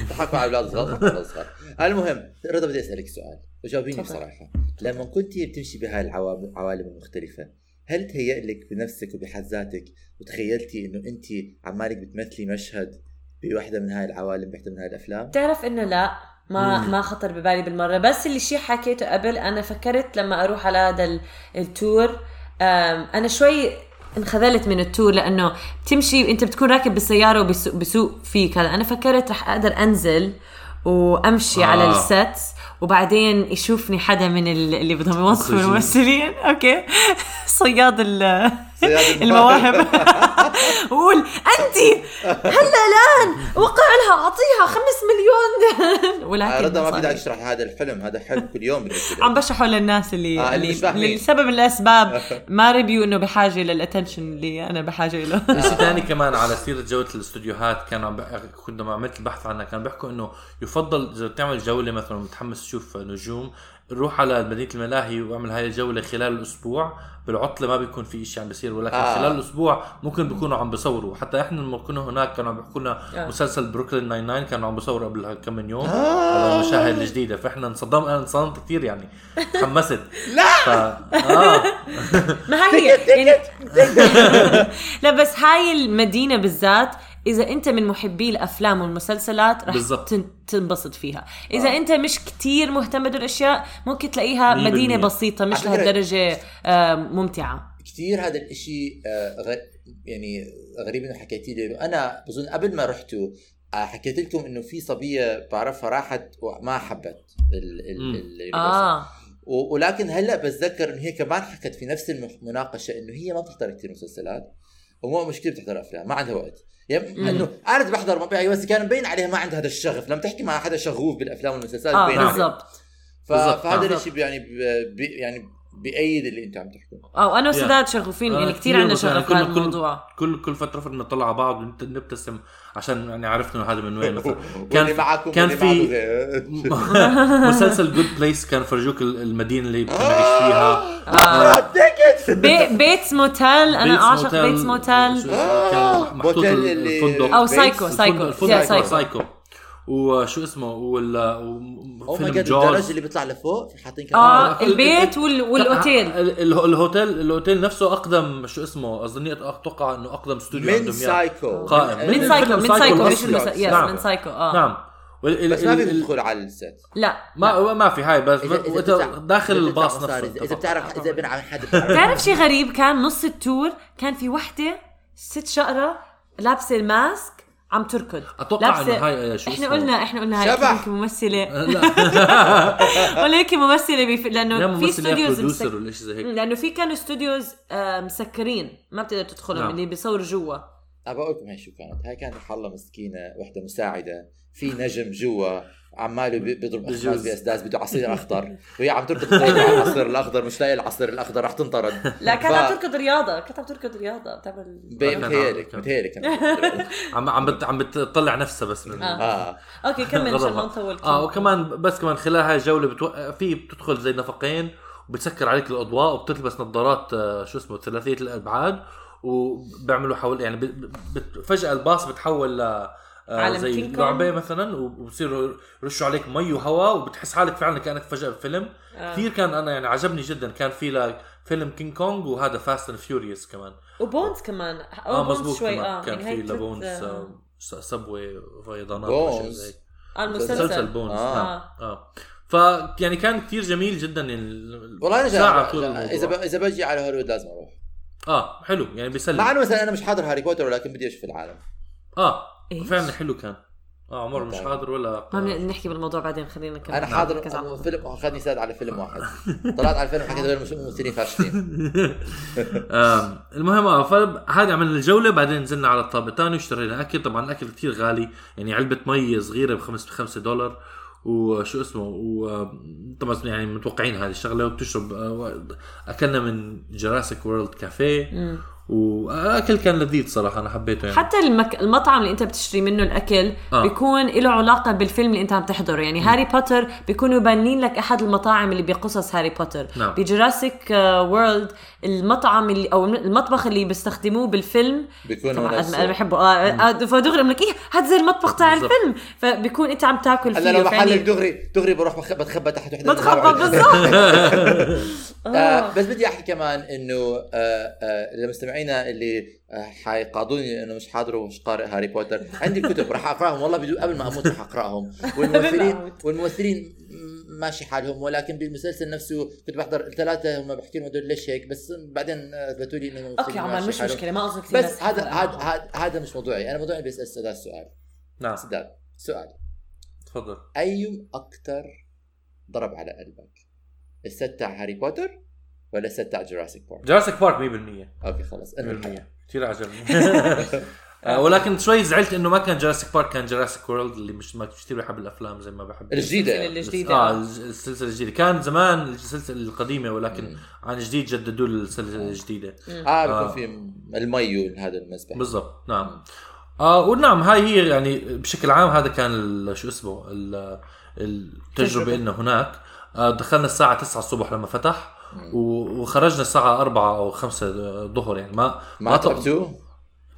ضحكوا على أولاد صغار أولاد صغار. المهم رضا بدي أسألك سؤال وجاوبيني. بصراحة لما كنت بتمشي بهاي العوالم المختلفة هل تهيأ لك بنفسك وبحد ذاتك وتخيلتي إنه انت عمالك بتمثلي مشهد بوحدة من هاي العوالم بوحدة من هاي الأفلام؟ بتعرف إنه لا ما ما خطر ببالي بالمرة بس اللي شيء حكيته قبل أنا فكرت لما أروح على هذا ال- ال tour أنا شوي انخذلت من ال tour لأنه بتمشي أنت بتكون راكب بالسيارة وبسوق بسوق فيك هذا أنا فكرت رح أقدر أنزل وأمشي آه. على ال set وبعدين يشوفني حدا من ال- اللي بدهم يوظفوا. الممثلين. okay. صياد ال- صياد المواهب. وقول أنت هلا الآن وقع لها أعطيها خمس مليون. ولكن رضا ما داعي تشرح هذا الحلم هذا حلم كل يوم عم بشرحه للناس اللي, آه، اللي اللي, لسبب الأسباب ما ربيوا إنه بحاجة لل attention اللي أنا بحاجة له شيء ثاني كمان على سيرة جودة الاستوديوهات كانوا كنت لما عملت البحث عنها كانوا بيحكوا إنه يفضل إذا بتعمل جولة مثلا متحمس تشوف نجوم روح على مدينة الملاهي واعمل هاي الجولة خلال الأسبوع بالعطلة ما بيكون في شيء عم بيصير ولكن آه. خلال الأسبوع ممكن بيكونوا عم بيصوروا حتى إحنا لما كنا هناك كانوا عم بيحكوا لنا آه. مسلسل بروكلين 99 كانوا عم بيصوروا قبل كم من يوم آه. على المشاهد الجديدة فإحنا انصدمنا أنا انصدمت كثير يعني تحمست لا ف... آه. ما هي يعني لا بس هاي المدينة بالذات إذا أنت من محبي الأفلام والمسلسلات رح بالضبط. تن- تنبسط فيها إذا آه. أنت مش كتير مهتم بهدول الاشياء ممكن تلاقيها مدينه بالمية. بسيطة مش لهالدرجة آه، ممتعة كثير هذا الإشي آه، غ... يعني غريب إنه حكيتي لي أنا بظن قبل ما رحتوا آه، حكيت لكم إنه في صبية بعرفها راحت وما حبت ال ال. ال آه ولكن هلأ بتذكر إنه هي كمان حكت في نفس المناقشة إنه هي ما بتحضر كثير مسلسلات ومو مش كثير بتحضر أفلام ما عندها وقت يعني مم. إنه أنا بحضر مبيعي بس كان مبين عليها ما عندها هذا الشغف لما تحكي مع حدا شغوف بالأفلام والمسلسلات آه عليه. بالضبط فهذا. الشيء يعني ب- بي يعني بيأيد اللي انت عم تحكوا آه وأنا Yeah. وسداد شغوفين يعني آه، كثير عندنا شغف بهذا كل- كل- الموضوع كل كل فترة فتره نطلع على بعض نبتسم عشان يعني عرفنا إنه هذا من وين مثلا. كان معكم كان في-. مسلسل جود بليس كان فرجوك ال- المدينة اللي فيها. آه. Take it. بي بيتس موتيل أنا أعشق بيتس موتيل محطوط الفندق. أو سايكو سايكو سايكو وشو اسمه وال وفيلم جاد الدرج اللي بيطلع لفوق في حاطين كمان آه ال- البيت ال- وال- والأوتيل. ال- ال- الهوتيل الاوتيل نفسه أقدم شو اسمه أظني أتوقع إنه أقدم استوديو من. سايكو. قائم. من من سايكو من سايكو سايكو مش نعم. من سايكو آه. نعم. بس ما في تدخل على ال set. لا. ما ما في هاي بس إذا- إذا وانت داخل الباص نفسه. إذا بتعرف إذا ابن عم حدا بتعرف. بتعرف شيء غريب؟ كان نص ال tour كان في وحدة ست شقرة لابسة ال mask عم تركض أتوقع لابسة- إنه هاي شو إحنا؟ قلنا إحنا قلنا هاي شبح. ممثلة لا هيك ممثلة بف... يا لأنه في studios مسك... لأنه في كانوا studios آه، مسكرين ما بتقدر تدخلهم نعم. اللي بيصوروا جوا أنا بقول لكم هي شو كانت. هاي كانت حالة مسكينة وحدة مساعدة. في نجم جوا عماله بي- بيضرب أخماس بجوز. بأسداس بده عصير أخضر. وهي عم تركض على العصير الأخضر مش لاقي العصير الأخضر رح تنطرد. لا كانت ف- عم تركض رياضة. كانت عم تركض رياضة. بتعمل متهيألك متهيألك عم عم بت عم بتطلع نفسها بس من آه. آه. okay كمل عشان ما. نطول آه وكمان بس كمان خلال هاي الجولة بتو... في بتدخل زي نفقين وبتسكر عليك الأضواء وبتلبس نظارات آه، شو اسمه ثلاثية الأبعاد وبيعملوا حول يعني. فجأة الباص بتحول ل آه، زي King Kong. لعبة مثلا وبصيروا يرشوا عليك مي وهواء وبتحس حالك فعلا كأنك فجأة بفيلم آه. كثير كان أنا يعني عجبني جدا كان في فيلم King Kong وهذا Fast and Furious كمان و Bones كمان آه آه Bones مزبوط شوي كمان آه كان يعني في ل Bones آه. آه، سبوي فيضانات Bones. آه، مسلسل المسلسل Bones آه. نعم آه ف يعني كان كثير جميل جدا ال- والله أنا. طول. إذا ب... إذا بجي على هوليوود لازم أروح آه حلو يعني بيسلي مع إنه مثلا أنا مش حاضر هاري بوتر ولكن بدي أشوف العالم. آه إيش؟ فعلا حلو كان. آه عمر مش. حاضر ولا ما نحكي بالموضوع بعدين خلينا نكمل. أنا حاضر. فيلم أخذني ساد على فيلم واحد. طلعت على الفيلم حكيت غير مش- ممثلين فاشلين المهم آه فهذا عملنا الجولة بعدين نزلنا على الطابق الثاني واشترينا أكل. طبعا الأكل كثير غالي يعني علبة مي صغيرة بخمس بخمسة دولار. وشو اسمه وطبعا يعني متوقعين هذه الشغلة وبتشرب آه، أكلنا من Jurassic World Cafe. وأكل كان لذيذ صراحة أنا حبيته يعني. حتى المك... المطعم اللي أنت بتشتري منه الأكل آه. بيكون له علاقة بالفيلم اللي أنت عم تحضره. يعني هاري بوتر بيكونوا بانين لك أحد المطاعم اللي بقصص هاري بوتر. نعم. ب Jurassic World المطعم اللي أو المطبخ اللي بيستخدموه بالفيلم. بيكون. أنا بحبه. آه آه، فدغري لك إيه هذا زي المطبخ تاع. الفيلم. فبيكون أنت عم تاكل فيه أنا لو محلك دغري دغري بروح بخ- بتخبى تحت وحدة بتخبط بالضبط. آه بس بدي أحكي كمان إنه آه آه لمستمعينا اللي آه حيقاضوني إنه مش حاضر ومش قارئ هاري بوتر؟ عندي الكتب راح أقرأهم والله بدو قبل ما أموت راح أقرأهم. والممثلين. والممثلين ماشي حالهم ولكن بالمسلسل نفسه كنت بحضر ثلاثة هم بحكي لهم هدول ليش هيك بس بعدين أثبتوا لي إنه okay عمر ماشي مش حالهم. مشكلة ما قصدي كثير بس هذا هذا. هذا مش موضوعي أنا موضوعي بس سداد سؤال نعم. سداد سؤال. تفضل. أي أكثر ضرب على قلبك؟ ال set تاع هاري بوتر ولا ال set تاع Jurassic Park Jurassic Park 100% okay خلص انهي الحلقة. 100% كثير عجبني. آه، ولكن شوي زعلت إنه ما كان Jurassic Park كان Jurassic World اللي مش ما كثير بحب الأفلام زي ما بحب. الجديدة. الجديدة. آه السلسلة الجديدة. كان زمان السلسلة القديمة ولكن مم. عن جديد جددوا السلسلة الجديدة. آه بيكون آه. في المي هذا المسبح. بالضبط نعم. آه ونعم هاي هي يعني بشكل عام هذا كان ال- شو اسمه ال- التجربة. لنا هناك. آه دخلنا الساعة 9 الصبح لما فتح. وخرجنا الساعة 4 أو 5 الظهر يعني. ما ما تعبتوا؟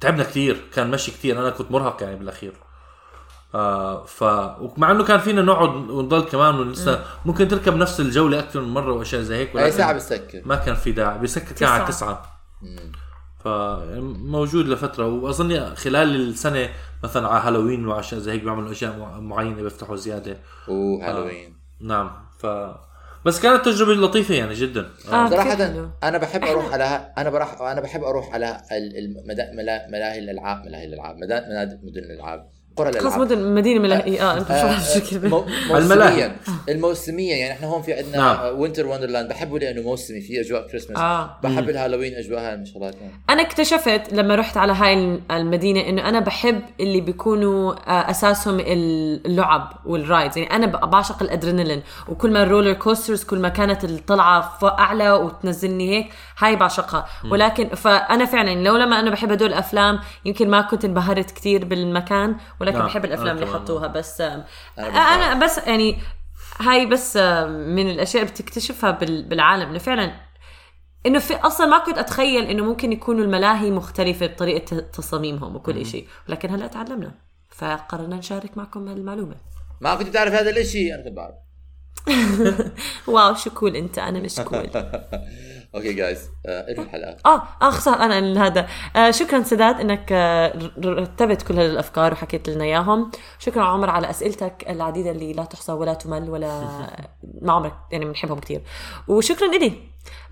تعبنا كثير كان مشي كثير أنا كنت مرهق يعني بالأخير. آه ف ومع إنه كان فينا نقعد ونضل كمان ولسه ممكن تركب نفس الجولة أكثر من مرة وأشياء زي هيك أي ولكن ساعة بتسكر؟ ما كان في داعي. بسكر كان على تسعة. فموجود لفترة. وأظن خلال السنة مثلا على هالوين واشياء زي هيك بيعملوا أشياء مع- معينة بيفتحوا زيادة. أوه هالوين. نعم. ف بس كانت تجربة لطيفة يعني جدا آه. حلو. أنا بحب أروح على أنا بروح أنا بحب أروح على ال- المدا- ملا- ملاهي الالعاب ملاهي الالعاب مدن الألعاب قرى الالعاب مدن مدينة ملاهي آه أنت آه، شو شو كلمة. مو- الملاهي. موسميا الموسميا يعني إحنا هون في نعم. عندنا Winter Wonderland بحبه لأنه موسمي في أجواء كريسماس آه. بحب الهالوين اجواء هاي يعني. أنا اكتشفت لما رحت على هاي المدينة إنه أنا بحب اللي بيكونوا آه، أساسهم اللعب وال rides يعني أنا بعشق الأدرينالين وكل ما ال roller coasters كل ما كانت الطلعة فوق أعلى وتنزلني هيك هاي بعشقها ولكن فأنا فعلا لو لما أنا بحب هدول الأفلام يمكن ما كنت انبهرت كتير بالمكان ولكن نعم، بحب الأفلام أنا اللي. حطوها بس أنا أنا بس يعني هاي بس من الأشياء اللي بتكتشفها بال- بالعالم إنه فعلا إنه في أصلا ما كنت أتخيل إنه ممكن يكونوا الملاهي مختلفة بطريقة تصاميمهم وكل شيء ولكن هلا تعلمنا فقررنا نشارك معكم هالمعلومه ما كنت تعرف هذا الإشي أنا كنت بعرف wow شو cool أنت أنا مش cool، okay guys انهي الحلقة. آه آه خسر. أنا هذا. آه شكرا سداد إنك آه رتبت كل هذه الافكار وحكيت لنا إياهم. شكرا عمر على أسئلتك العديدة اللي لا تحصى ولا تمل ولا ما عمرك يعني بنحبهم كثير وشكرا لي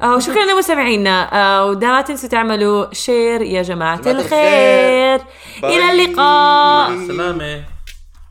آه وشكرا لمستمعينا. آه وما تنسوا تعملوا شير يا جماعة جماعة الخير. إلى. اللقاء. مع السلامة.